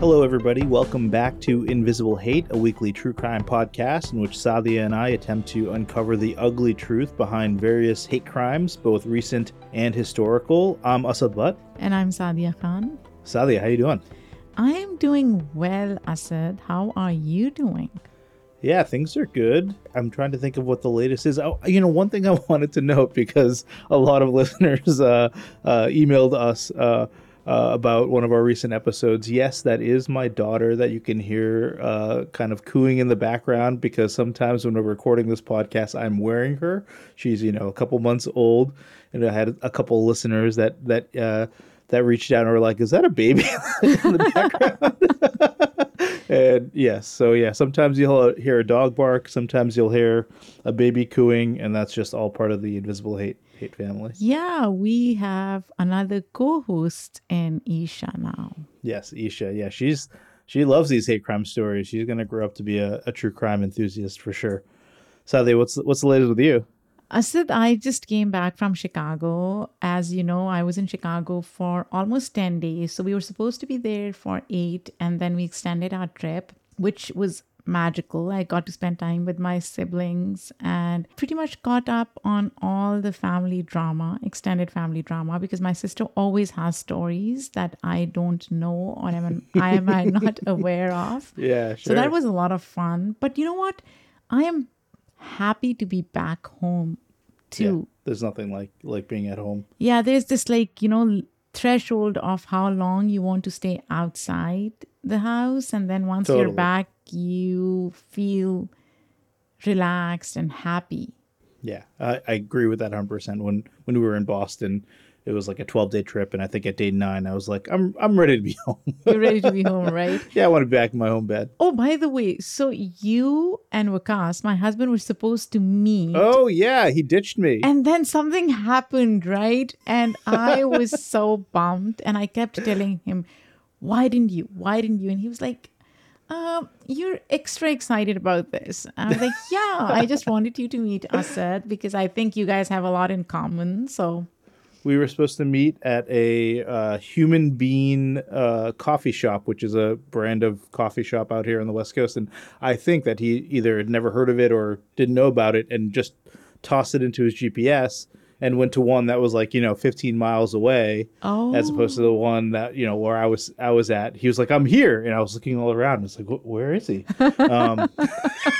Hello, everybody. Welcome back to Invisible Hate, a weekly true crime podcast in which Saadia and I attempt to uncover the ugly truth behind various hate crimes, both recent and historical. I'm Asad Butt. And I'm Saadia Khan. Saadia, how you doing? I am doing well, Asad. How are you doing? Yeah, things are good. I'm trying to think of what the latest is. Oh, you know, one thing I wanted to note because a lot of listeners uh, uh, emailed us. Uh, uh, about one of our recent episodes. Yes, that is my daughter that you can hear uh, kind of cooing in the background because sometimes when we're recording this podcast, I'm wearing her. She's you know a couple months old, and I had a couple listeners that that uh, that reached out and were like, "Is that a baby in the background?" and yes, so yeah, sometimes you'll hear a dog bark, sometimes you'll hear a baby cooing, and that's just all part of the invisible hate family. Yeah, we have another co-host in Isha now. Yes, Isha. Yeah, she's she loves these hate crime stories. She's gonna grow up to be a, a true crime enthusiast for sure. Saadia, what's what's the latest with you? Asad, I just came back from Chicago. As you know, I was in Chicago for almost 10 days. So we were supposed to be there for eight, and then we extended our trip, which was magical. I got to spend time with my siblings and pretty much caught up on all the family drama, extended family drama, because my sister always has stories that I don't know or am I am I not aware of. Yeah, sure. So that was a lot of fun. But you know what? I am happy to be back home too. Yeah, there's nothing like like being at home. Yeah, there's this like, you know, threshold of how long you want to stay outside the house and then once totally. you're back you feel relaxed and happy. Yeah I, I agree with that 100% when when we were in boston it was like a 12 day trip and i think at day nine i was like i'm i'm ready to be home. You're ready to be home right? Yeah i want to be back in my home bed. Oh by the way so you and wakas my husband were supposed to meet oh yeah he ditched me. and then something happened right? And i was so bummed and i kept telling him why didn't you? Why didn't you? And he was like um, you're extra excited about this. I was like, yeah, I just wanted you to meet Asad because I think you guys have a lot in common. So we were supposed to meet at a uh, human bean uh, coffee shop, which is a brand of coffee shop out here on the West Coast. And I think that he either had never heard of it or didn't know about it and just tossed it into his GPS and went to one that was like you know 15 miles away oh. as opposed to the one that you know where i was i was at. He was like i'm here and i was looking all around. It's like where is he? Um,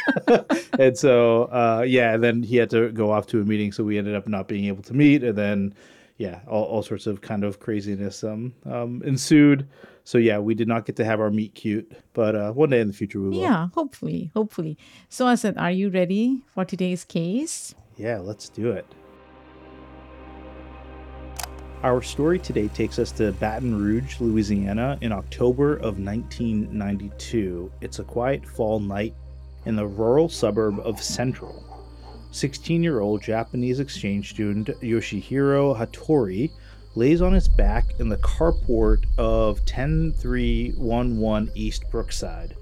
and so uh, yeah and then he had to go off to a meeting so we ended up not being able to meet and then yeah all, all sorts of kind of craziness um, um, ensued. So yeah we did not get to have our meet cute but uh, one day in the future we will. Yeah hopefully hopefully. So Asad are you ready for today's case? Yeah let's do it our story today takes us to Baton Rouge, Louisiana in October of 1992. It's a quiet fall night, in the rural suburb of Central. 16 year old Japanese exchange student Yoshihiro Hattori lays on his back in the carport of 10311 East Brookside.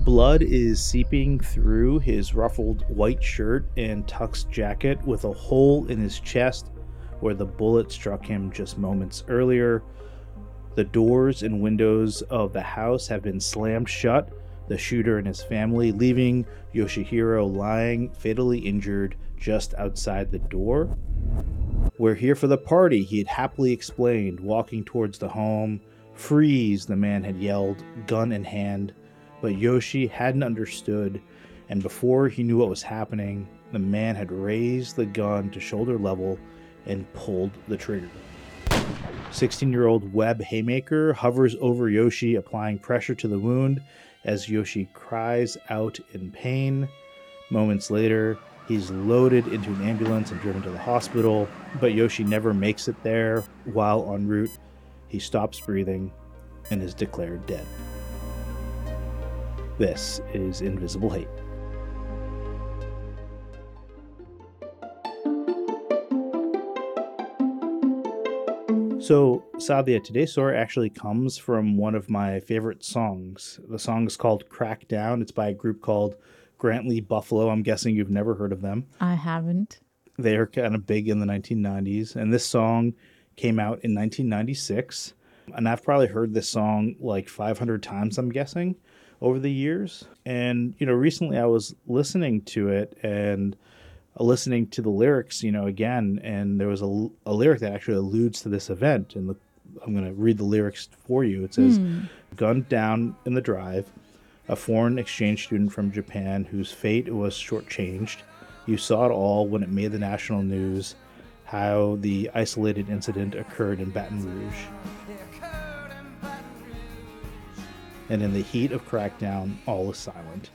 Blood is seeping through his ruffled white shirt and tux jacket with a hole in his chest where the bullet struck him just moments earlier. The doors and windows of the house have been slammed shut, the shooter and his family leaving Yoshihiro lying fatally injured just outside the door. We're here for the party, he had happily explained, walking towards the home. Freeze, the man had yelled, gun in hand. But Yoshi hadn't understood, and before he knew what was happening, the man had raised the gun to shoulder level and pulled the trigger. 16 year old Webb Haymaker hovers over Yoshi, applying pressure to the wound as Yoshi cries out in pain. Moments later, he's loaded into an ambulance and driven to the hospital, but Yoshi never makes it there. While en route, he stops breathing and is declared dead. This is Invisible Hate. So, Saadia, today's story actually comes from one of my favorite songs. The song is called Crackdown. It's by a group called Grant Lee Buffalo. I'm guessing you've never heard of them. I haven't. They are kind of big in the 1990s. And this song came out in 1996. And I've probably heard this song like 500 times, I'm guessing, over the years. And, you know, recently I was listening to it and listening to the lyrics, you know, again, and there was a, a lyric that actually alludes to this event. And the, I'm going to read the lyrics for you. It says, hmm. Gunned down in the drive, a foreign exchange student from Japan whose fate was shortchanged. You saw it all when it made the national news how the isolated incident occurred in Baton Rouge. And in the heat of crackdown, all is silent.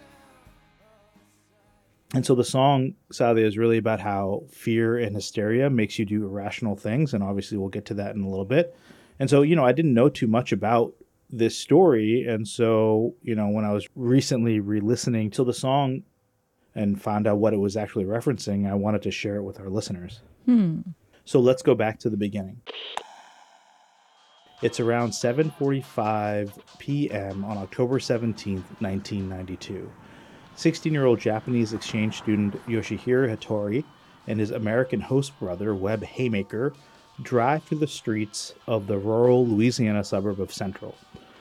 And so the song, Saadia, is really about how fear and hysteria makes you do irrational things. And obviously, we'll get to that in a little bit. And so, you know, I didn't know too much about this story. And so, you know, when I was recently re listening to the song and found out what it was actually referencing, I wanted to share it with our listeners. Hmm. So let's go back to the beginning. It's around 7:45 p.m. on October 17th, 1992. 16-year-old Japanese exchange student Yoshihiro Hattori and his American host brother Webb Haymaker drive through the streets of the rural Louisiana suburb of Central,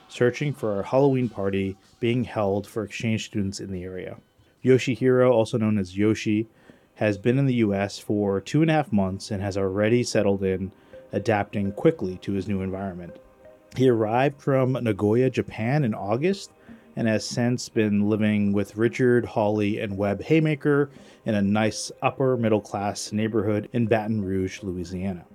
searching for a Halloween party being held for exchange students in the area. Yoshihiro, also known as Yoshi, has been in the U.S. for two and a half months and has already settled in, adapting quickly to his new environment. He arrived from Nagoya, Japan in August and has since been living with Richard, Holly, and Webb Haymaker in a nice upper middle class neighborhood in Baton Rouge, Louisiana.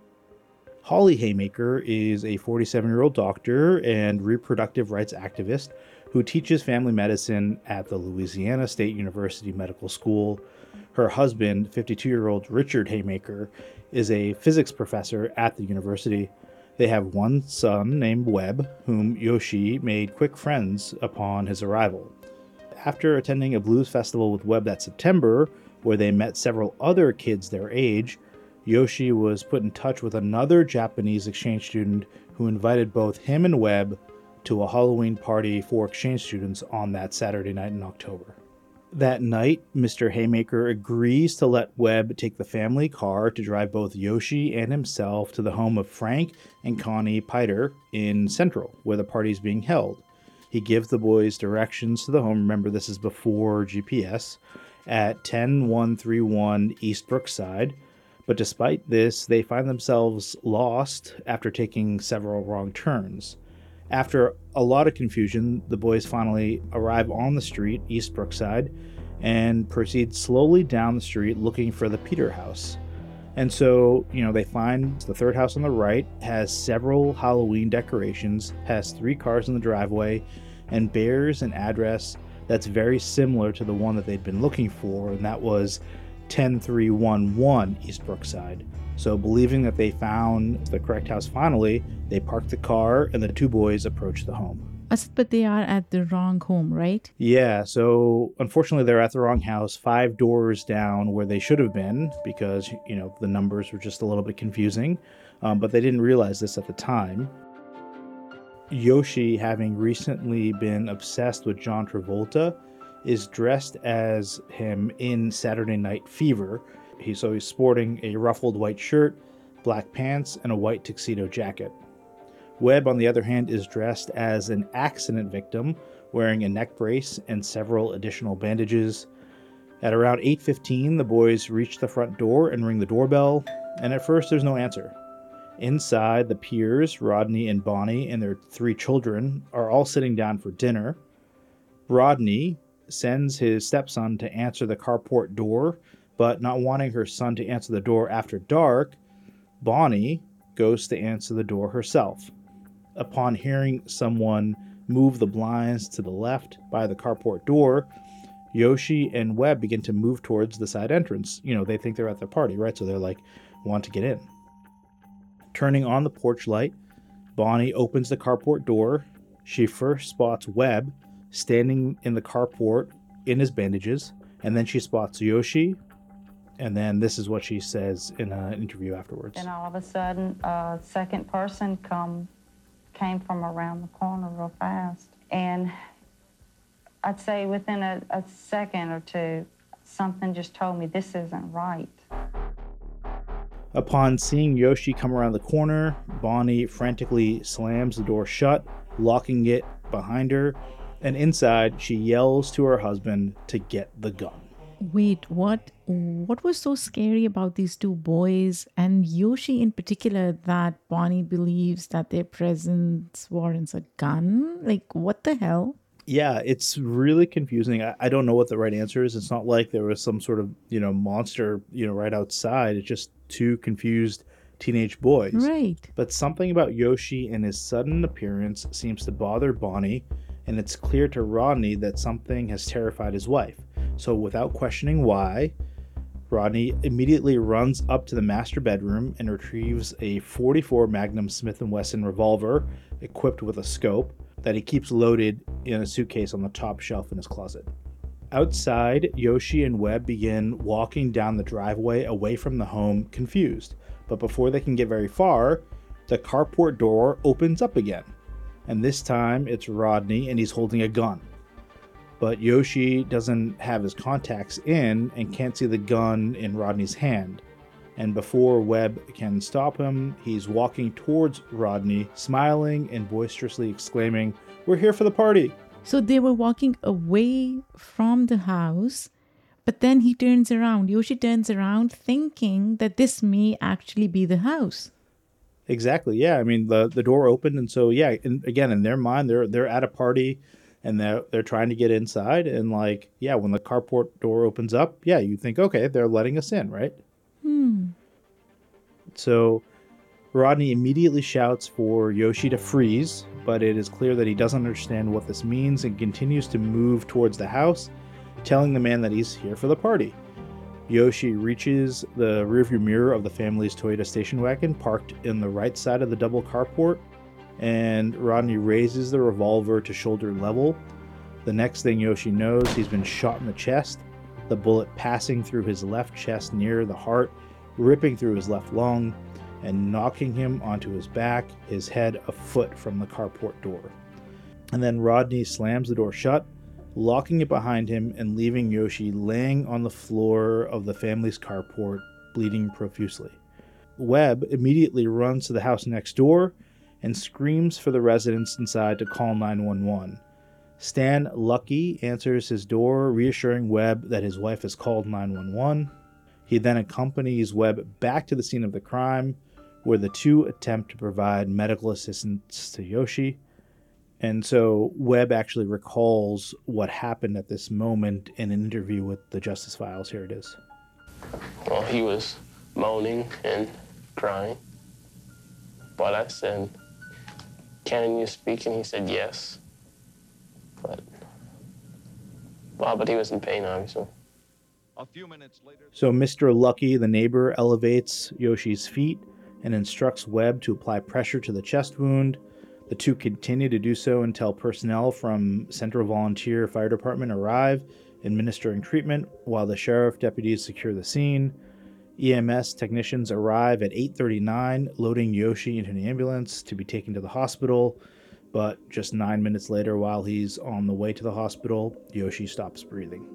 Holly Haymaker is a 47 year old doctor and reproductive rights activist who teaches family medicine at the Louisiana State University Medical School. Her husband, 52 year old Richard Haymaker, is a physics professor at the university. They have one son named Webb, whom Yoshi made quick friends upon his arrival. After attending a blues festival with Webb that September, where they met several other kids their age, Yoshi was put in touch with another Japanese exchange student who invited both him and Webb to a Halloween party for exchange students on that Saturday night in October. That night, Mr. Haymaker agrees to let Webb take the family car to drive both Yoshi and himself to the home of Frank and Connie Piter in Central, where the party is being held. He gives the boys directions to the home. Remember, this is before GPS at 10131 East Brookside. But despite this, they find themselves lost after taking several wrong turns. After a lot of confusion, the boys finally arrive on the street, East Brookside, and proceed slowly down the street looking for the Peter house. And so, you know, they find the third house on the right has several Halloween decorations, has three cars in the driveway, and bears an address that's very similar to the one that they'd been looking for, and that was 10311 East Brookside. So, believing that they found the correct house finally, they park the car and the two boys approach the home. But they are at the wrong home, right? Yeah, so unfortunately, they're at the wrong house, five doors down where they should have been because, you know, the numbers were just a little bit confusing, um, but they didn't realize this at the time. Yoshi, having recently been obsessed with John Travolta, is dressed as him in Saturday Night Fever. He, so he's sporting a ruffled white shirt, black pants, and a white tuxedo jacket. Webb, on the other hand, is dressed as an accident victim, wearing a neck brace and several additional bandages. At around 8:15, the boys reach the front door and ring the doorbell, and at first there's no answer. Inside, the Peairs, Rodney and Bonnie, and their three children are all sitting down for dinner. Rodney sends his stepson to answer the carport door, but not wanting her son to answer the door after dark, Bonnie goes to answer the door herself upon hearing someone move the blinds to the left by the carport door, Yoshi and Webb begin to move towards the side entrance. You know, they think they're at the party, right? So they're like, want to get in. Turning on the porch light, Bonnie opens the carport door. She first spots Webb standing in the carport in his bandages, and then she spots Yoshi. And then this is what she says in an interview afterwards. And all of a sudden, a second person come came from around the corner real fast. And I'd say within a, a second or two, something just told me this isn't right. Upon seeing Yoshi come around the corner, Bonnie frantically slams the door shut, locking it behind her, and inside she yells to her husband to get the gun. Wait, what what was so scary about these two boys and Yoshi in particular that Bonnie believes that their presence warrants a gun? Like what the hell? Yeah, it's really confusing. I, I don't know what the right answer is. It's not like there was some sort of, you know, monster, you know, right outside. It's just two confused teenage boys. Right. But something about Yoshi and his sudden appearance seems to bother Bonnie, and it's clear to Rodney that something has terrified his wife. So, without questioning why, Rodney immediately runs up to the master bedroom and retrieves a 44 Magnum Smith & Wesson revolver equipped with a scope that he keeps loaded in a suitcase on the top shelf in his closet. Outside, Yoshi and Webb begin walking down the driveway away from the home, confused. But before they can get very far, the carport door opens up again. And this time it's Rodney and he's holding a gun but Yoshi doesn't have his contacts in and can't see the gun in Rodney's hand. And before Webb can stop him, he's walking towards Rodney, smiling and boisterously exclaiming, We're here for the party. So they were walking away from the house, but then he turns around. Yoshi turns around thinking that this may actually be the house. Exactly. Yeah. I mean, the, the door opened. And so, yeah, and again, in their mind, they're, they're at a party and they're they're trying to get inside and like yeah when the carport door opens up yeah you think okay they're letting us in right hmm. so rodney immediately shouts for yoshi to freeze but it is clear that he doesn't understand what this means and continues to move towards the house telling the man that he's here for the party yoshi reaches the rearview mirror of the family's toyota station wagon parked in the right side of the double carport and Rodney raises the revolver to shoulder level. The next thing Yoshi knows, he's been shot in the chest, the bullet passing through his left chest near the heart, ripping through his left lung, and knocking him onto his back, his head a foot from the carport door. And then Rodney slams the door shut, locking it behind him and leaving Yoshi laying on the floor of the family's carport, bleeding profusely. Webb immediately runs to the house next door and screams for the residents inside to call 911. Stan Lucky answers his door, reassuring Webb that his wife has called 911. He then accompanies Webb back to the scene of the crime, where the two attempt to provide medical assistance to Yoshi. And so Webb actually recalls what happened at this moment in an interview with the Justice Files. Here it is. Well, he was moaning and crying. But I said, can you speak? And he said yes. But, well, but he was in pain, obviously. A few minutes later. So Mr. Lucky, the neighbor, elevates Yoshi's feet and instructs Webb to apply pressure to the chest wound. The two continue to do so until personnel from Central Volunteer Fire Department arrive, administering treatment, while the sheriff deputies secure the scene. EMS technicians arrive at 8:39, loading Yoshi into an ambulance to be taken to the hospital. But just nine minutes later, while he's on the way to the hospital, Yoshi stops breathing.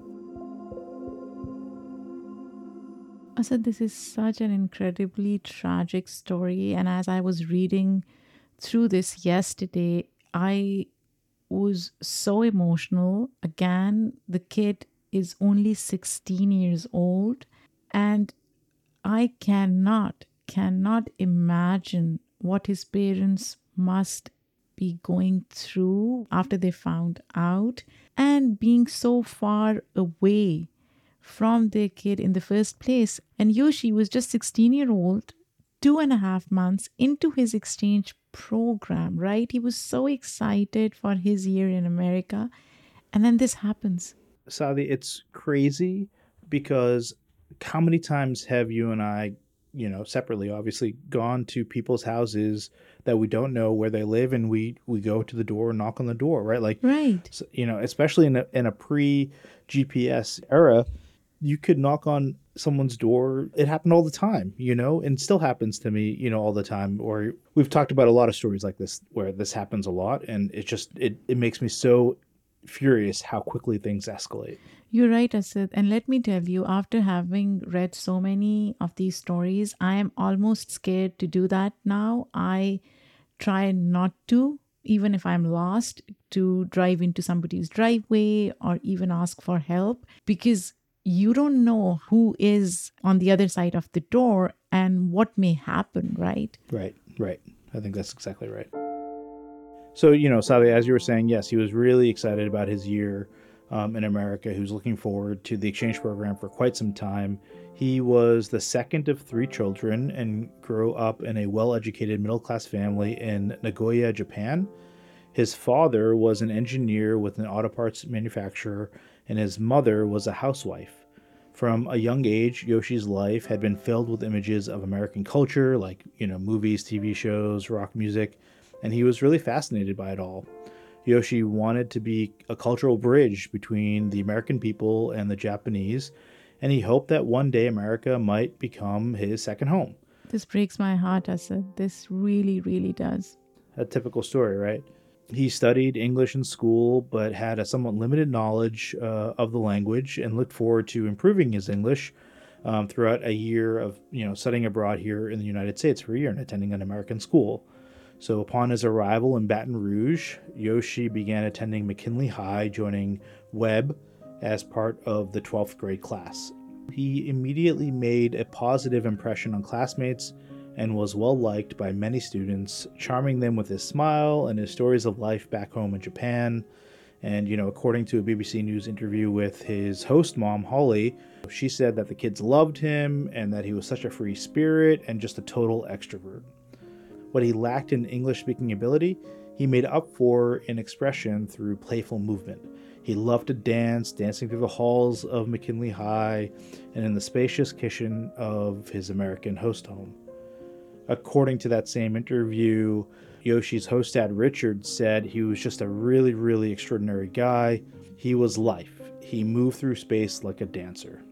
Asad this is such an incredibly tragic story, and as I was reading through this yesterday, I was so emotional. Again, the kid is only 16 years old, and I cannot, cannot imagine what his parents must be going through after they found out and being so far away from their kid in the first place. And Yoshi was just 16 year old, two and a half months into his exchange program, right? He was so excited for his year in America. And then this happens. Saadia, it's crazy because how many times have you and I, you know, separately, obviously, gone to people's houses that we don't know where they live, and we we go to the door and knock on the door, right? Like, right? So, you know, especially in a in a pre GPS era, you could knock on someone's door. It happened all the time, you know, and still happens to me, you know, all the time. Or we've talked about a lot of stories like this where this happens a lot, and it just it it makes me so furious how quickly things escalate. You're right, Asad. And let me tell you, after having read so many of these stories, I am almost scared to do that now. I try not to, even if I'm lost, to drive into somebody's driveway or even ask for help because you don't know who is on the other side of the door and what may happen, right? Right, right. I think that's exactly right. So, you know, Saadia, as you were saying, yes, he was really excited about his year um, in America. He was looking forward to the exchange program for quite some time. He was the second of three children and grew up in a well educated middle class family in Nagoya, Japan. His father was an engineer with an auto parts manufacturer, and his mother was a housewife. From a young age, Yoshi's life had been filled with images of American culture, like, you know, movies, TV shows, rock music, and he was really fascinated by it all. Yoshi wanted to be a cultural bridge between the American people and the Japanese, and he hoped that one day America might become his second home. This breaks my heart, Asad. This really, really does. A typical story, right? He studied English in school, but had a somewhat limited knowledge uh, of the language and looked forward to improving his English um, throughout a year of you know studying abroad here in the United States for a year and attending an American school. So, upon his arrival in Baton Rouge, Yoshi began attending McKinley High, joining Webb as part of the 12th grade class. He immediately made a positive impression on classmates and was well liked by many students, charming them with his smile and his stories of life back home in Japan. And, you know, according to a BBC News interview with his host mom, Holly, she said that the kids loved him and that he was such a free spirit and just a total extrovert. What he lacked in English speaking ability, he made up for in expression through playful movement. He loved to dance, dancing through the halls of McKinley High and in the spacious kitchen of his American host home. According to that same interview, Yoshi's host dad Richard said he was just a really, really extraordinary guy. He was life. He moved through space like a dancer.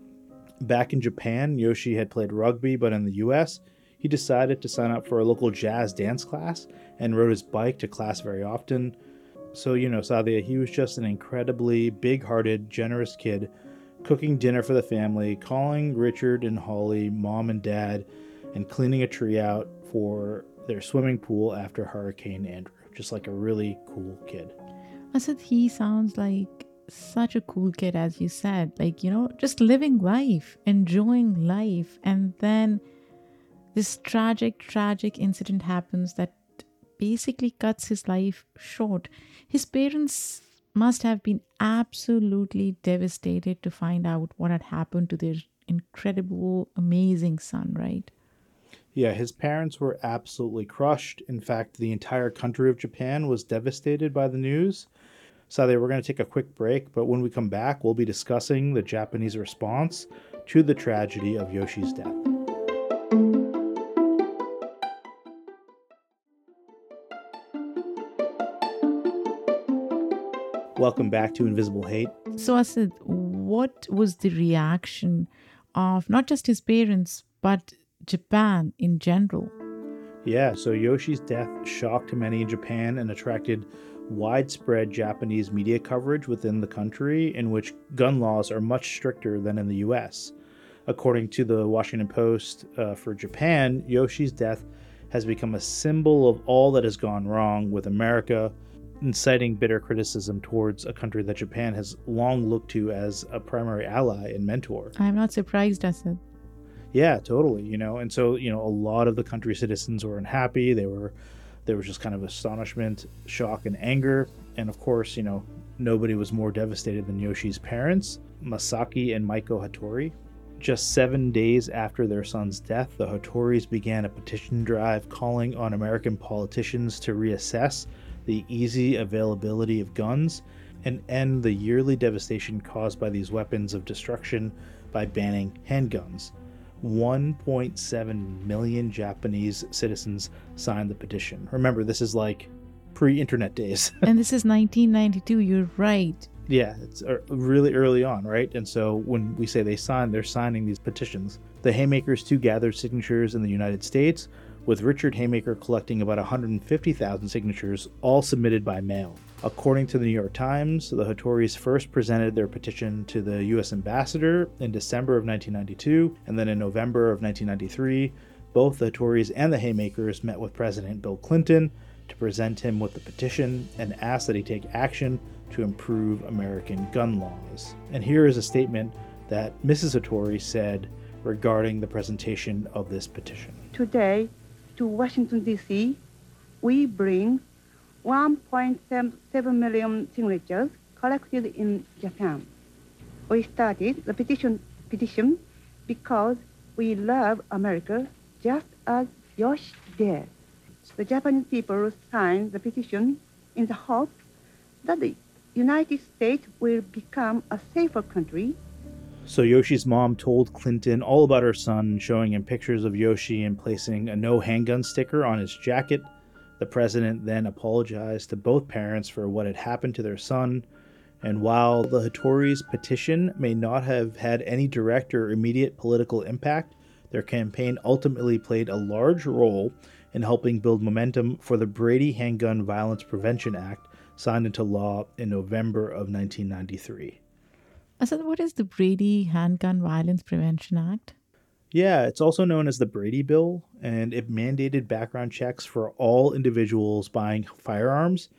Back in Japan, Yoshi had played rugby, but in the US, he decided to sign up for a local jazz dance class and rode his bike to class very often. So, you know, Saadia, he was just an incredibly big hearted, generous kid, cooking dinner for the family, calling Richard and Holly mom and dad, and cleaning a tree out for their swimming pool after Hurricane Andrew. Just like a really cool kid. Asad he sounds like such a cool kid, as you said. Like, you know, just living life, enjoying life, and then this tragic, tragic incident happens that basically cuts his life short. His parents must have been absolutely devastated to find out what had happened to their incredible, amazing son, right? Yeah, his parents were absolutely crushed. In fact, the entire country of Japan was devastated by the news. So we're going to take a quick break, but when we come back, we'll be discussing the Japanese response to the tragedy of Yoshi's death. Welcome back to Invisible Hate. So, Asad, what was the reaction of not just his parents, but Japan in general? Yeah, so Yoshi's death shocked many in Japan and attracted widespread Japanese media coverage within the country, in which gun laws are much stricter than in the US. According to the Washington Post uh, for Japan, Yoshi's death has become a symbol of all that has gone wrong with America, inciting bitter criticism towards a country that Japan has long looked to as a primary ally and mentor. I'm not surprised, Asad. Yeah, totally. You know, and so you know, a lot of the country's citizens were unhappy. They were, there was just kind of astonishment, shock, and anger. And of course, you know, nobody was more devastated than Yoshi's parents, Masaichi and Mieko Hattori. Just seven days after their son's death, the Hattoris began a petition drive calling on American politicians to reassess the easy availability of guns and end the yearly devastation caused by these weapons of destruction by banning handguns. 1.7 million Japanese citizens signed the petition. Remember, this is like pre internet days. and this is 1992, you're right. Yeah, it's uh, really early on, right? And so when we say they signed, they're signing these petitions. The Haymakers too gathered signatures in the United States, with Richard Haymaker collecting about 150,000 signatures, all submitted by mail. According to the New York Times, the Hattoris first presented their petition to the U.S. ambassador in December of 1992, and then in November of 1993, both the Hattoris and the Haymakers met with President Bill Clinton to present him with the petition and ask that he take action to improve American gun laws. And here is a statement that Mrs. Hattori said regarding the presentation of this petition. Today, to Washington, D.C., we bring 1.7 million signatures collected in Japan. We started the petition, petition because we love America just as Yoshi did. The Japanese people signed the petition in the hope that the United States will become a safer country. So Yoshi's mom told Clinton all about her son, showing him pictures of Yoshi and placing a no handgun sticker on his jacket. The president then apologized to both parents for what had happened to their son. And while the Hattori's petition may not have had any direct or immediate political impact, their campaign ultimately played a large role in helping build momentum for the Brady Handgun Violence Prevention Act, signed into law in November of 1993. Asad, what is the Brady Handgun Violence Prevention Act? Yeah, it's also known as the Brady Bill, and it mandated background checks for all individuals buying firearms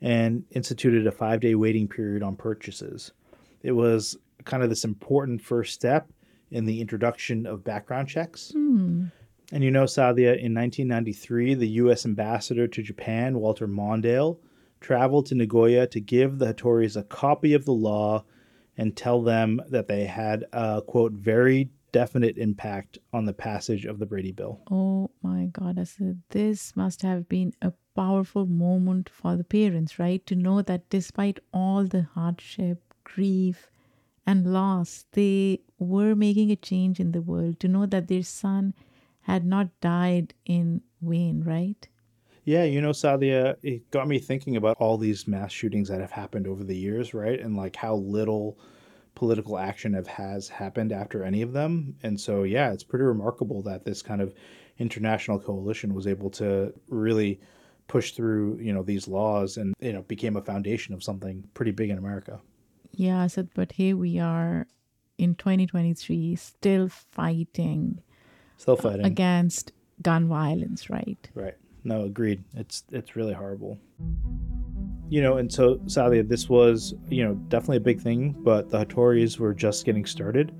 and instituted a five day waiting period on purchases. It was kind of this important first step in the introduction of background checks. Hmm. And you know, Saadia, in 1993, the U.S. ambassador to Japan, Walter Mondale, traveled to Nagoya to give the Hattoris a copy of the law and tell them that they had a, quote, very definite impact on the passage of the Brady Bill. Oh my God, Asad this must have been a powerful moment for the parents, right? To know that despite all the hardship, grief, and loss, they were making a change in the world. To know that their son had not died in vain, right? Yeah, you know, Saadia, it got me thinking about all these mass shootings that have happened over the years, right? And like how little political action have, has happened after any of them. And so, yeah, it's pretty remarkable that this kind of international coalition was able to really push through, you know, these laws and, you know, became a foundation of something pretty big in America. Yeah, Asad, but here we are in 2023 still fighting still fighting against gun violence, right? Right. No, agreed. It's it's really horrible. You know, and so Saadia, this was, you know, definitely a big thing, but the Hattoris were just getting started.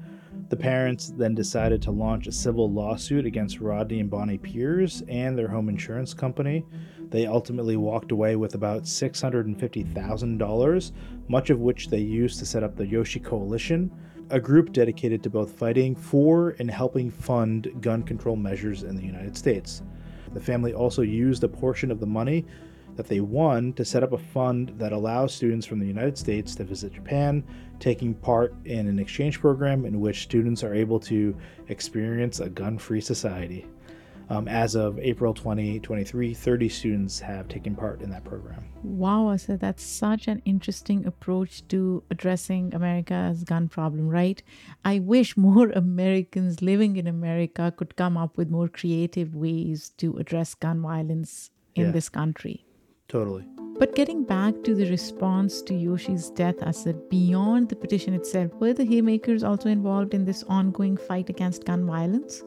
The parents then decided to launch a civil lawsuit against Rodney and Bonnie Peairs and their home insurance company. They ultimately walked away with about $650,000, much of which they used to set up the Yoshi Coalition, a group dedicated to both fighting for and helping fund gun control measures in the United States. The family also used a portion of the money that they won to set up a fund that allows students from the United States to visit Japan, taking part in an exchange program in which students are able to experience a gun free society. Um, as of April 2023, 30 students have taken part in that program. Wow, Asad, that's such an interesting approach to addressing America's gun problem, right? I wish more Americans living in America could come up with more creative ways to address gun violence in Yeah. this country. Totally. But getting back to the response to Yoshi's death, Asad, beyond the petition itself, were the Haymakers also involved in this ongoing fight against gun violence?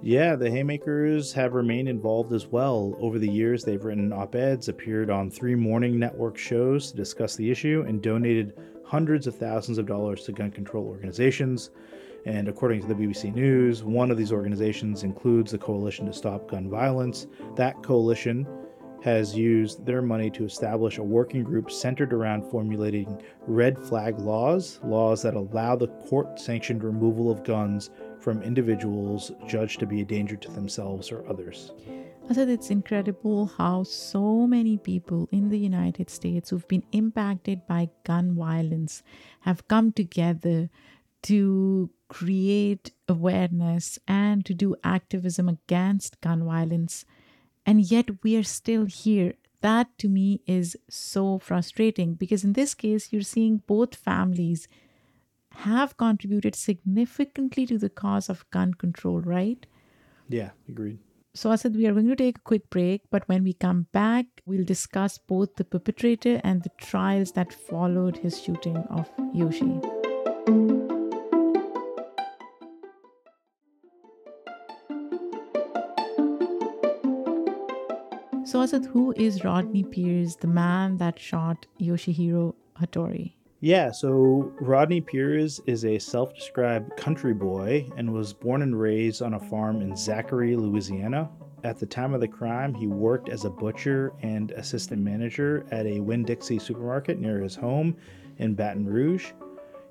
Yeah, the Haymakers have remained involved as well. Over the years, they've written op eds, appeared on three morning network shows to discuss the issue, and donated hundreds of thousands of dollars to gun control organizations. And according to the BBC News, one of these organizations includes the Coalition to Stop Gun Violence. That coalition has used their money to establish a working group centered around formulating red flag laws, laws that allow the court sanctioned removal of guns from individuals judged to be a danger to themselves or others. Asad it's incredible how so many people in the United States who've been impacted by gun violence have come together to create awareness and to do activism against gun violence. And yet we are still here. That to me is so frustrating because in this case, you're seeing both families have contributed significantly to the cause of gun control, right? Yeah, agreed. So, Asad, we are going to take a quick break, but when we come back, we'll discuss both the perpetrator and the trials that followed his shooting of Yoshi. So, Asad, who is Rodney Peairs, the man that shot Yoshihiro Hattori? Yeah, so Rodney Peairs is a self described country boy and was born and raised on a farm in Zachary, Louisiana. At the time of the crime, he worked as a butcher and assistant manager at a Winn Dixie supermarket near his home in Baton Rouge.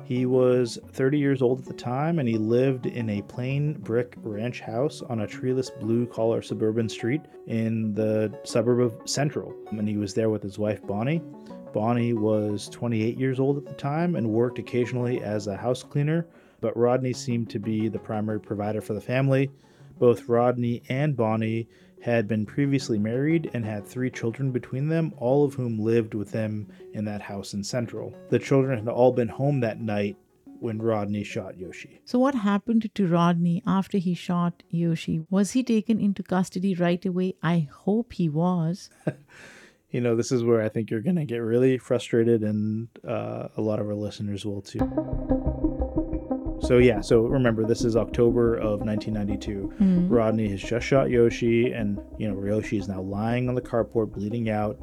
He was 30 years old at the time and he lived in a plain brick ranch house on a treeless blue collar suburban street in the suburb of Central. And he was there with his wife Bonnie. Bonnie was 28 years old at the time and worked occasionally as a house cleaner, but Rodney seemed to be the primary provider for the family. Both Rodney and Bonnie had been previously married and had three children between them, all of whom lived with them in that house in Central. The children had all been home that night when Rodney shot Yoshi. So, what happened to Rodney after he shot Yoshi? Was he taken into custody right away? I hope he was. You know, this is where I think you're going to get really frustrated, and uh, a lot of our listeners will too. So, yeah, so remember, this is October of 1992. Rodney has just shot Yoshi, and, you know, Yoshi is now lying on the carport, bleeding out,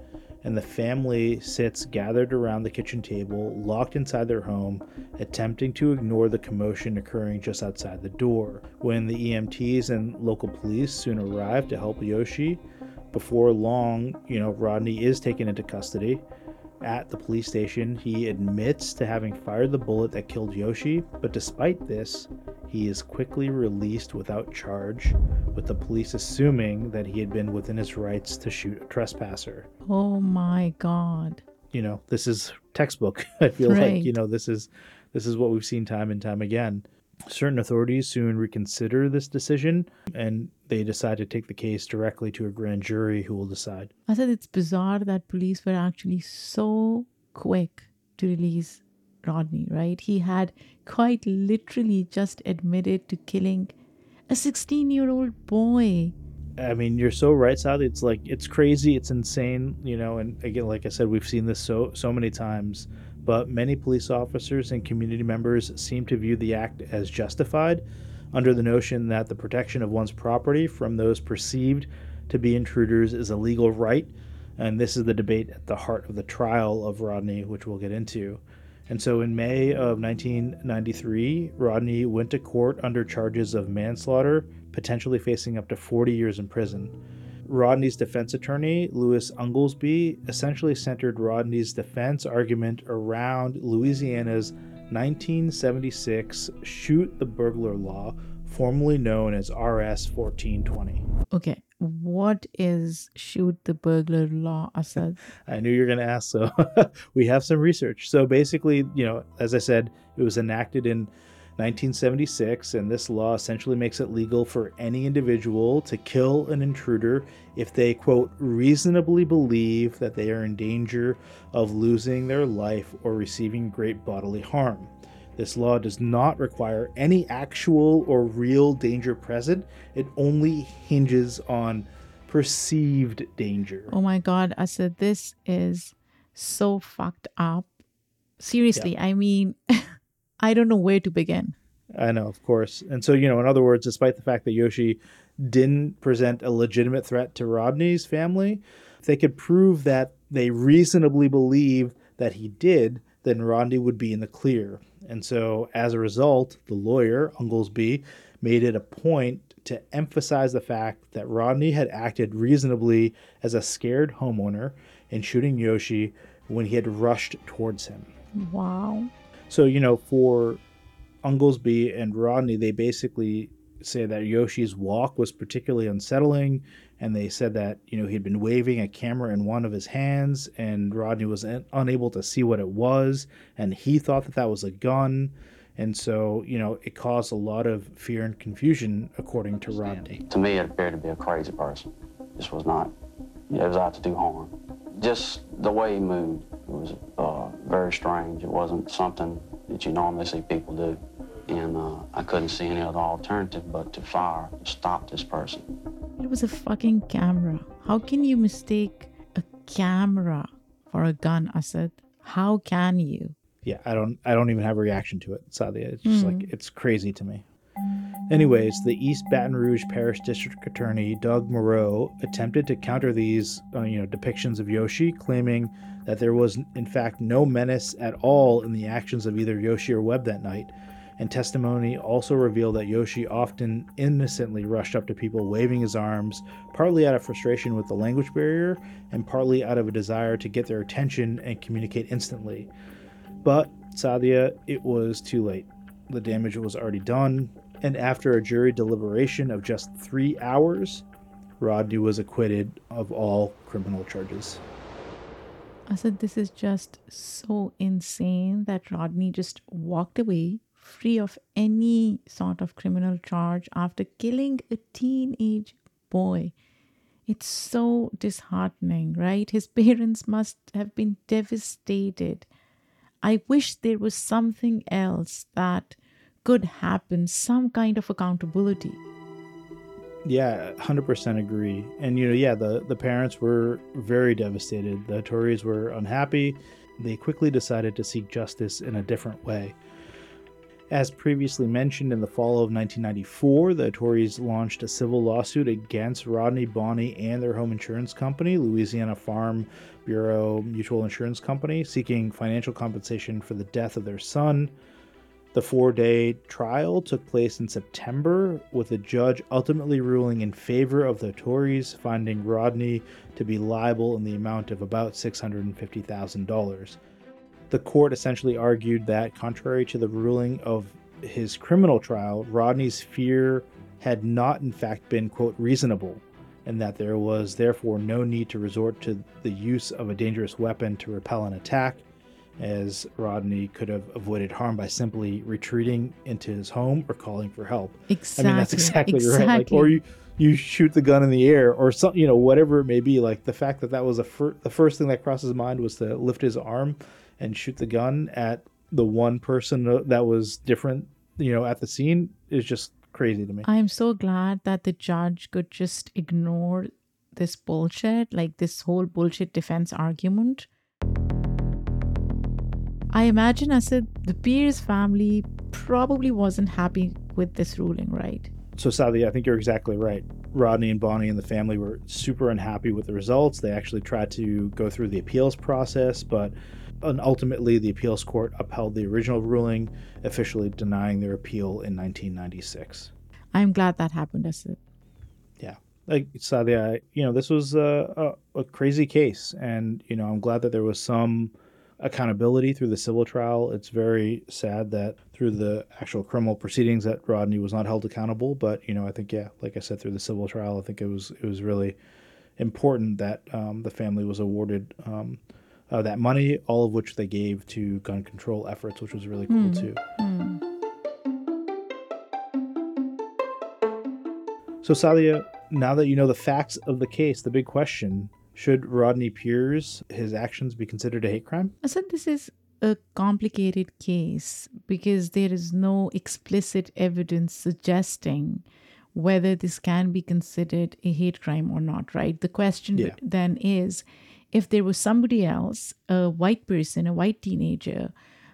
and the family sits gathered around the kitchen table, locked inside their home, attempting to ignore the commotion occurring just outside the door. When the EMTs and local police soon arrive to help Yoshi, before long, you know, Rodney is taken into custody. At the police station, he admits to having fired the bullet that killed Yoshi, but despite this, he is quickly released without charge, with the police assuming that he had been within his rights to shoot a trespasser. Oh my God. You know, this is textbook. I feel Right. like, you know, this is this is what we've seen time and time again. Certain authorities soon reconsider this decision and they decide to take the case directly to a grand jury who will decide. Asad it's bizarre that police were actually so quick to release Rodney, right? He had quite literally just admitted to killing a 16 year old boy. I mean, you're so right, Saadia. It's like it's crazy, it's insane, you know. And again, like I said, we've seen this so so many times. But many police officers and community members seem to view the act as justified, under the notion that the protection of one's property from those perceived to be intruders is a legal right. And this is the debate at the heart of the trial of Rodney, which we'll get into. And so in May of 1993, Rodney went to court under charges of manslaughter, potentially facing up to 40 years in prison. Rodney's defense attorney, Lewis Unglesby, essentially centered Rodney's defense argument around Louisiana's 1976 Shoot the Burglar Law, formerly known as RS 1420. Okay, what is shoot the burglar law, Asad? I knew you were going to ask, so we have some research. So basically, you know, as I said, it was enacted in 1976, and this law essentially makes it legal for any individual to kill an intruder if they, quote, reasonably believe that they are in danger of losing their life or receiving great bodily harm. This law does not require any actual or real danger present, it only hinges on perceived danger. Oh my God, Asad, this is so fucked up. Seriously, I mean, I don't know where to begin. I know, of course. And so, you know, in other words, despite the fact that Yoshi didn't present a legitimate threat to Rodney's family, if they could prove that they reasonably believed that he did, then Rodney would be in the clear. And so, as a result, the lawyer, Unglesby, made it a point to emphasize the fact that Rodney had acted reasonably as a scared homeowner in shooting Yoshi when he had rushed towards him. Wow. So, you know, for Unglesby and Rodney, they basically say that Yoshi's walk was particularly unsettling. And they said that, you know, he'd been waving a camera in one of his hands and Rodney was un- unable to see what it was. And he thought that that was a gun. And so, you know, it caused a lot of fear and confusion, according to Rodney. To me, it appeared to be a crazy person. This was not, it was out to do harm. Just the way he moved it was uh, very strange. It wasn't something that you normally see people do. And uh, I couldn't see any other alternative but to fire to stop this person. It was a fucking camera. How can you mistake a camera for a gun, Asad? How can you? yeah, I don't I don't even have a reaction to it. Saadia. It's just like it's crazy to me. Anyways, the East Baton Rouge Parish District Attorney Doug Moreau attempted to counter these, uh, you know, depictions of Yoshi, claiming that there was in fact no menace at all in the actions of either Yoshi or Webb that night. And testimony also revealed that Yoshi often innocently rushed up to people waving his arms, partly out of frustration with the language barrier and partly out of a desire to get their attention and communicate instantly. But Saadia, it was too late. The damage was already done, and after a jury deliberation of just three hours, Rodney was acquitted of all criminal charges. I said, this is just so insane that Rodney just walked away free of any sort of criminal charge after killing a teenage boy. It's so disheartening, right? His parents must have been devastated. I wish there was something else that could happen, some kind of accountability. Yeah, hundred percent agree. And you know, yeah, the the parents were very devastated. The Hattoris were unhappy. They quickly decided to seek justice in a different way. As previously mentioned, in the fall of 1994, the Hattoris launched a civil lawsuit against Rodney Bonnie and their home insurance company, Louisiana Farm Bureau Mutual Insurance Company, seeking financial compensation for the death of their son. The four day trial took place in September, with a judge ultimately ruling in favor of the Hattoris, finding Rodney to be liable in the amount of about $650,000. The court essentially argued that, contrary to the ruling of his criminal trial, Rodney's fear had not, in fact, been, quote, reasonable, and that there was therefore no need to resort to the use of a dangerous weapon to repel an attack, as Rodney could have avoided harm by simply retreating into his home or calling for help. Exactly. I mean, that's exactly, right. Like, or you you shoot the gun in the air, or something, you know, whatever it may be. Like the fact that that was a fir- the first thing that crossed his mind was to lift his arm and shoot the gun at the one person that was different, you know, at the scene is just crazy to me. I am so glad that the judge could just ignore this bullshit, like this whole bullshit defense argument. I imagine Asad the Peairs family probably wasn't happy with this ruling, right? So, Sally, I think you're exactly right. Rodney and Bonnie and the family were super unhappy with the results. They actually tried to go through the appeals process, but and ultimately the appeals court upheld the original ruling, officially denying their appeal in 1996. I'm glad that happened, Asad. Yeah, like Saadia, you know, this was a, a, a crazy case, and you know, I'm glad that there was some accountability through the civil trial. It's very sad that through the actual criminal proceedings that Rodney was not held accountable. But you know, I think yeah, like I said, through the civil trial, I think it was it was really important that um, the family was awarded um, uh, that money, all of which they gave to gun control efforts, which was really cool mm. too. Mm. So Saadia, now that you know the facts of the case, the big question should Rodney Peairs, his actions be considered a hate crime? I said this is a complicated case because there is no explicit evidence suggesting whether this can be considered a hate crime or not, right? The question Yeah. then is if there was somebody else, a white person, a white teenager,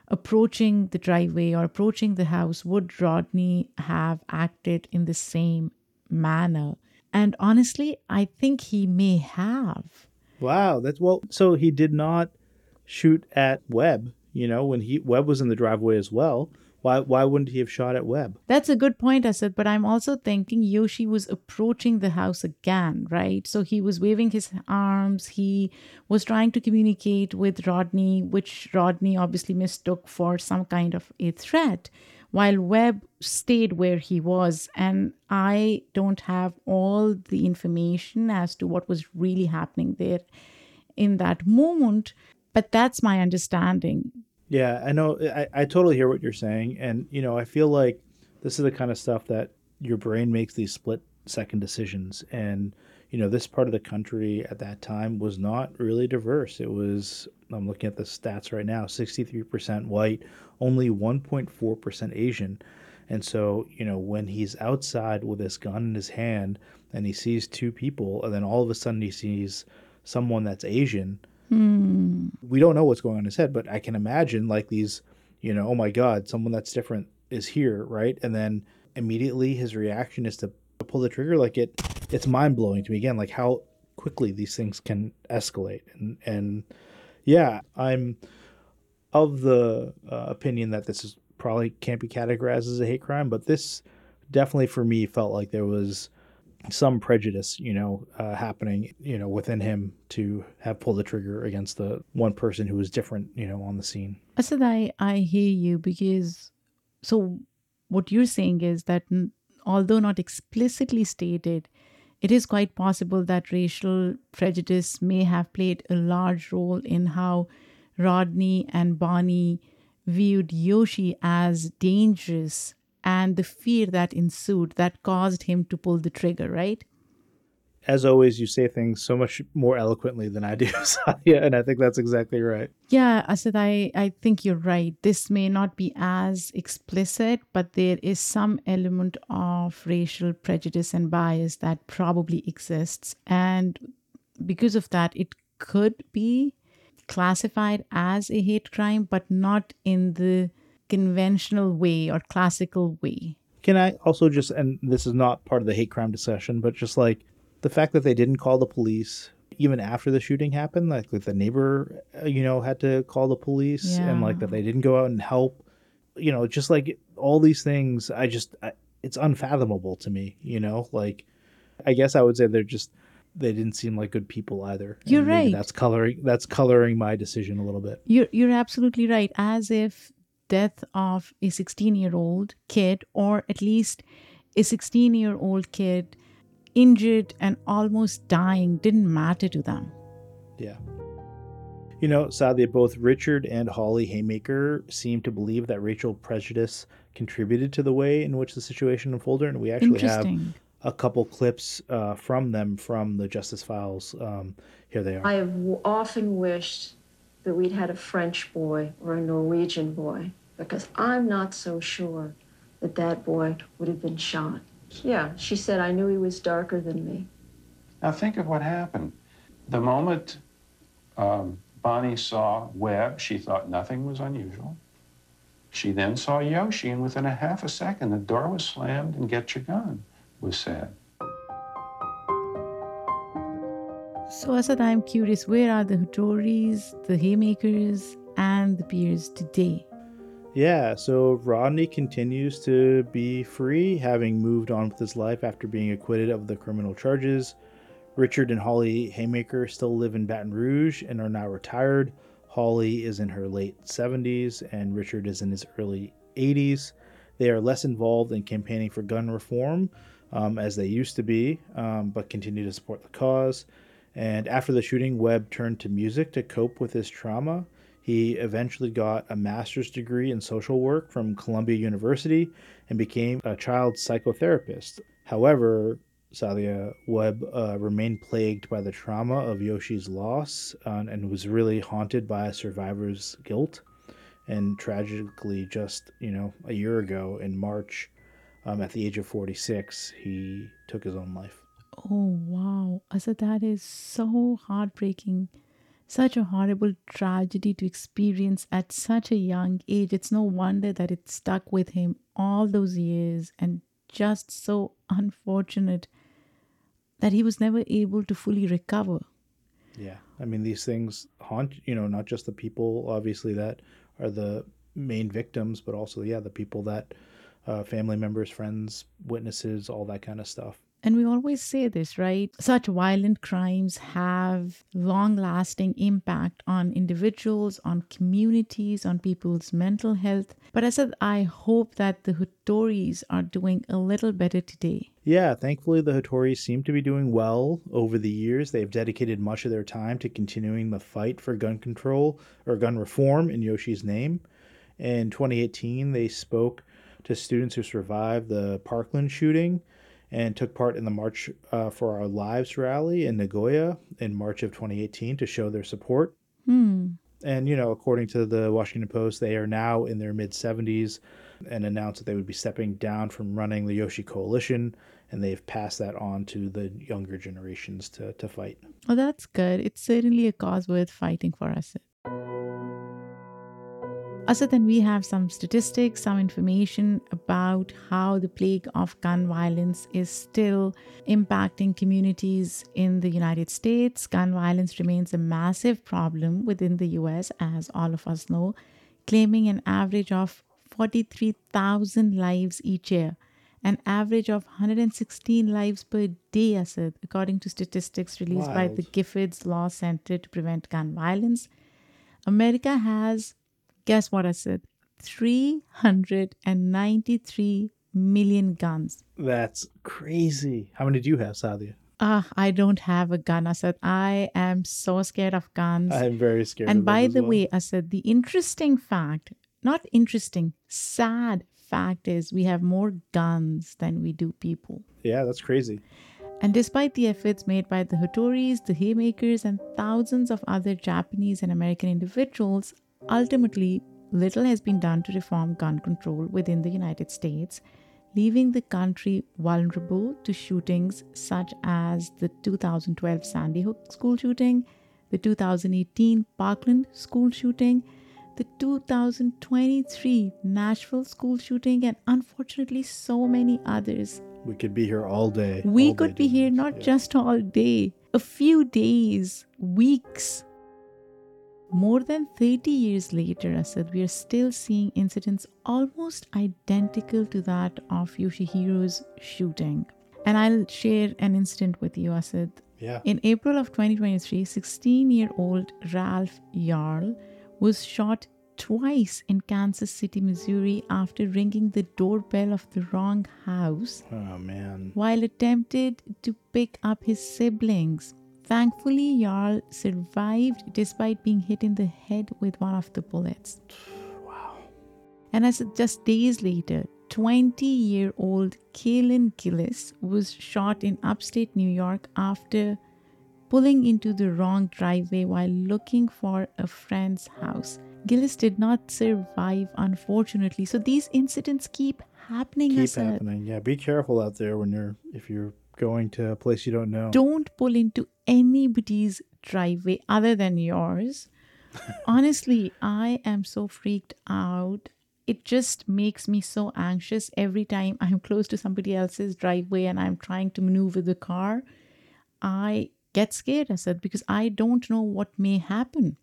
approaching the driveway or approaching the house, would Rodney have acted in the same manner? And honestly, I think he may have. Wow, that's well. So he did not shoot at Webb. You know, when he Webb was in the driveway as well. Why why wouldn't he have shot at Webb? That's a good point, Asad. but I'm also thinking Yoshi was approaching the house again, right? So he was waving his arms. He was trying to communicate with Rodney, which Rodney obviously mistook for some kind of a threat, while Webb stayed where he was. And I don't have all the information as to what was really happening there in that moment, but that's my understanding. Yeah, I know. I, I totally hear what you're saying, and you know, I feel like this is the kind of stuff that your brain makes these split second decisions, and you know, this part of the country at that time was not really diverse. It was. I'm looking at the stats right now: 63% white, only 1.4% Asian. And so, you know, when he's outside with this gun in his hand and he sees two people, and then all of a sudden he sees someone that's Asian, hmm. we don't know what's going on in his head, but I can imagine like these, you know, oh my God, someone that's different is here, right? And then immediately his reaction is to pull the trigger. Like it, it's mind blowing to me again, like how quickly these things can escalate. And and yeah, I'm of the uh, opinion that this is probably can't be categorized as a hate crime, but this definitely for me felt like there was some prejudice, you know, uh, happening, you know, within him to have pulled the trigger against the one person who was different, you know, on the scene. I said I, I hear you because so what you're saying is that although not explicitly stated, it is quite possible that racial prejudice may have played a large role in how Rodney and Bonnie viewed Yoshi as dangerous and the fear that ensued that caused him to pull the trigger, right? As always, you say things so much more eloquently than I do, Saadia, and I think that's exactly right. Yeah, Asad, I, I think you're right. This may not be as explicit, but there is some element of racial prejudice and bias that probably exists. And because of that, it could be classified as a hate crime, but not in the conventional way or classical way. Can I also just, and this is not part of the hate crime discussion, but just like the fact that they didn't call the police even after the shooting happened, like that the neighbor, uh, you know, had to call the police and like that they didn't go out and help, you know, just like all these things, I just, I, it's unfathomable to me, you know, like I guess I would say they're just, they didn't seem like good people either. You're right. That's coloring, that's coloring my decision a little bit. You're you're absolutely right. As if death of a 16 year old kid, or at least a 16 year old kid injured and almost dying, didn't matter to them. Yeah. You know, sadly, both Richard and Holly Haymaker seem to believe that racial prejudice contributed to the way in which the situation unfolded, and we actually have a couple clips uh, from them from the Justice Files. Um, here they are. I have w- often wished that we'd had a French boy or a Norwegian boy because I'm not so sure that that boy would have been shot. Yeah, she said I knew he was darker than me. Now think of what happened. The moment um, Bonnie saw Webb, she thought nothing was unusual. She then saw Yoshi, and within a half a second, the door was slammed and get your gun was said. So, Asad, I'm curious where are the Hattoris, the Haymakers, and the Peairs today? Yeah, so Rodney continues to be free, having moved on with his life after being acquitted of the criminal charges. Richard and Holly Haymaker still live in Baton Rouge and are now retired. Holly is in her late 70s and Richard is in his early 80s. They are less involved in campaigning for gun reform um, as they used to be, um, but continue to support the cause. And after the shooting, Webb turned to music to cope with his trauma. He eventually got a master's degree in social work from Columbia University and became a child psychotherapist. However, Saadia Webb uh, remained plagued by the trauma of Yoshi's loss uh, and was really haunted by a survivor's guilt. And tragically, just you know, a year ago in March, um, at the age of 46, he took his own life. Oh, wow. Asad, that is so heartbreaking. Such a horrible tragedy to experience at such a young age. It's no wonder that it stuck with him all those years and just so unfortunate that he was never able to fully recover. Yeah. I mean, these things haunt, you know, not just the people, obviously, that are the main victims, but also, yeah, the people that uh, family members, friends, witnesses, all that kind of stuff. And we always say this, right? Such violent crimes have long lasting impact on individuals, on communities, on people's mental health. But I said, I hope that the Hattoris are doing a little better today. Yeah, thankfully, the Hattoris seem to be doing well over the years. They've dedicated much of their time to continuing the fight for gun control or gun reform in Yoshi's name. In 2018, they spoke to students who survived the Parkland shooting and took part in the March uh, for Our Lives rally in Nagoya in March of 2018 to show their support. Hmm. And, you know, according to the Washington Post, they are now in their mid 70s and announced that they would be stepping down from running the Yoshi Coalition. And they've passed that on to the younger generations to, to fight. Well, that's good. It's certainly a cause worth fighting for us. Also, then we have some statistics, some information about how the plague of gun violence is still impacting communities in the United States. Gun violence remains a massive problem within the US, as all of us know, claiming an average of 43,000 lives each year, an average of 116 lives per day, Asad, according to statistics released Wild. by the Giffords Law Center to Prevent Gun Violence. America has Guess what I said? 393 million guns. That's crazy. How many do you have, Saadia? Ah, I don't have a gun. I said, I am so scared of guns. I am very scared. And by the well. way, I said, the interesting fact, not interesting, sad fact is we have more guns than we do people. Yeah, that's crazy. And despite the efforts made by the Hattoris, the Haymakers, and thousands of other Japanese and American individuals, Ultimately, little has been done to reform gun control within the United States, leaving the country vulnerable to shootings such as the 2012 Sandy Hook school shooting, the 2018 Parkland school shooting, the 2023 Nashville school shooting, and unfortunately, so many others. We could be here all day. We all could day be here not yeah. just all day, a few days, weeks, more than 30 years later, Asad, we are still seeing incidents almost identical to that of Yoshihiro's shooting. And I'll share an incident with you, Asad. Yeah. In April of 2023, 16 year old Ralph Yarl was shot twice in Kansas City, Missouri after ringing the doorbell of the wrong house. Oh, man. While attempted to pick up his siblings. Thankfully, Yarl survived despite being hit in the head with one of the bullets. Wow. And as just days later, 20 year old Kaylin Gillis was shot in upstate New York after pulling into the wrong driveway while looking for a friend's house. Gillis did not survive, unfortunately. So these incidents keep happening. Keep happening. Yeah, be careful out there when you're if you're going to a place you don't know. Don't pull into anybody's driveway other than yours. Honestly, I am so freaked out. It just makes me so anxious every time I'm close to somebody else's driveway and I'm trying to maneuver the car. I get scared, I said, because I don't know what may happen.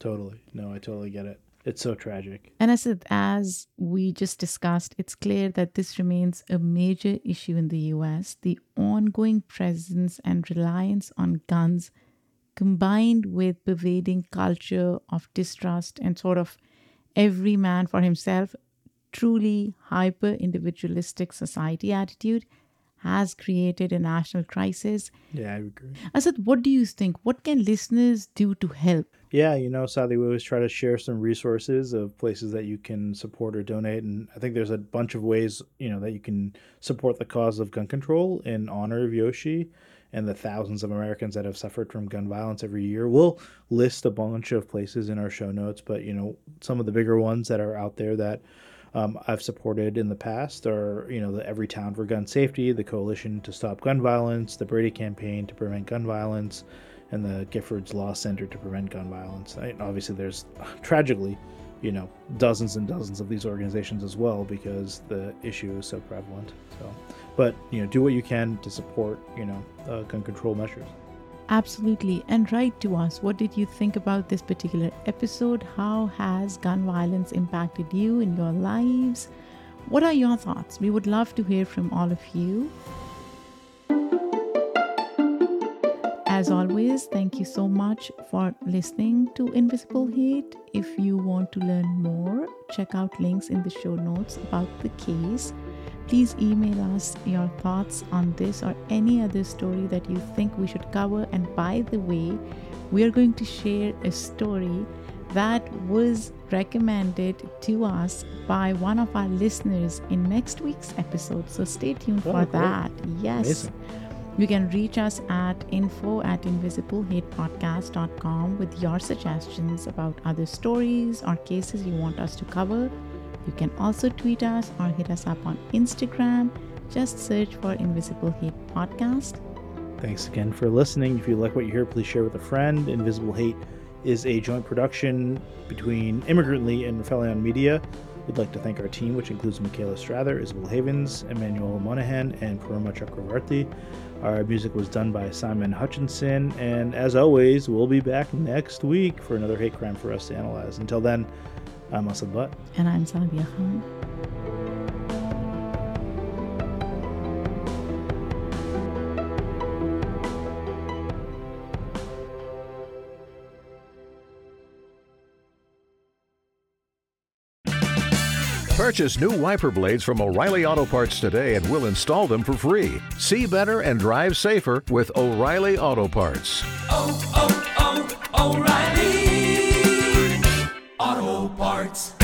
Totally. No, I totally get it. It's so tragic. And as as we just discussed, it's clear that this remains a major issue in the US. The ongoing presence and reliance on guns, combined with pervading culture of distrust and sort of every man for himself, truly hyper individualistic society attitude, has created a national crisis. Yeah, I agree. Asad, what do you think? What can listeners do to help? Yeah, you know, Saadia, we always try to share some resources of places that you can support or donate. And I think there's a bunch of ways, you know, that you can support the cause of gun control in honor of Yoshi and the thousands of Americans that have suffered from gun violence every year. We'll list a bunch of places in our show notes, but, you know, some of the bigger ones that are out there that um, I've supported in the past are, you know, the Everytown for Gun Safety, the Coalition to Stop Gun Violence, the Brady Campaign to Prevent Gun Violence, and the Giffords Law Center to Prevent Gun Violence. I, obviously, there's tragically, you know, dozens and dozens of these organizations as well because the issue is so prevalent. So, but you know, do what you can to support, you know, uh, gun control measures. Absolutely. And write to us. What did you think about this particular episode? How has gun violence impacted you in your lives? What are your thoughts? We would love to hear from all of you. As always, thank you so much for listening to Invisible Hate. If you want to learn more, check out links in the show notes about the case. Please email us your thoughts on this or any other story that you think we should cover. And by the way, we are going to share a story that was recommended to us by one of our listeners in next week's episode. So stay tuned Oh, for great. that. Yes. Amazing. You can reach us at info at invisiblehatepodcast.com with your suggestions about other stories or cases you want us to cover. You can also tweet us or hit us up on Instagram. Just search for Invisible Hate Podcast. Thanks again for listening. If you like what you hear, please share with a friend. Invisible Hate is a joint production between Immigrantly and Rifelion Media. We'd like to thank our team, which includes Michaela Strather, Isabel Havens, Emmanuel Monahan, and Paroma Chakravarti. Our music was done by Simon Hutchinson. And as always, we'll be back next week for another hate crime for us to analyze. Until then, I'm Asad Butt. And I'm Saadia Khan. Purchase new wiper blades from O'Reilly Auto Parts today and we'll install them for free. See better and drive safer with O'Reilly Auto Parts. Oh, oh, oh, O'Reilly Auto Parts.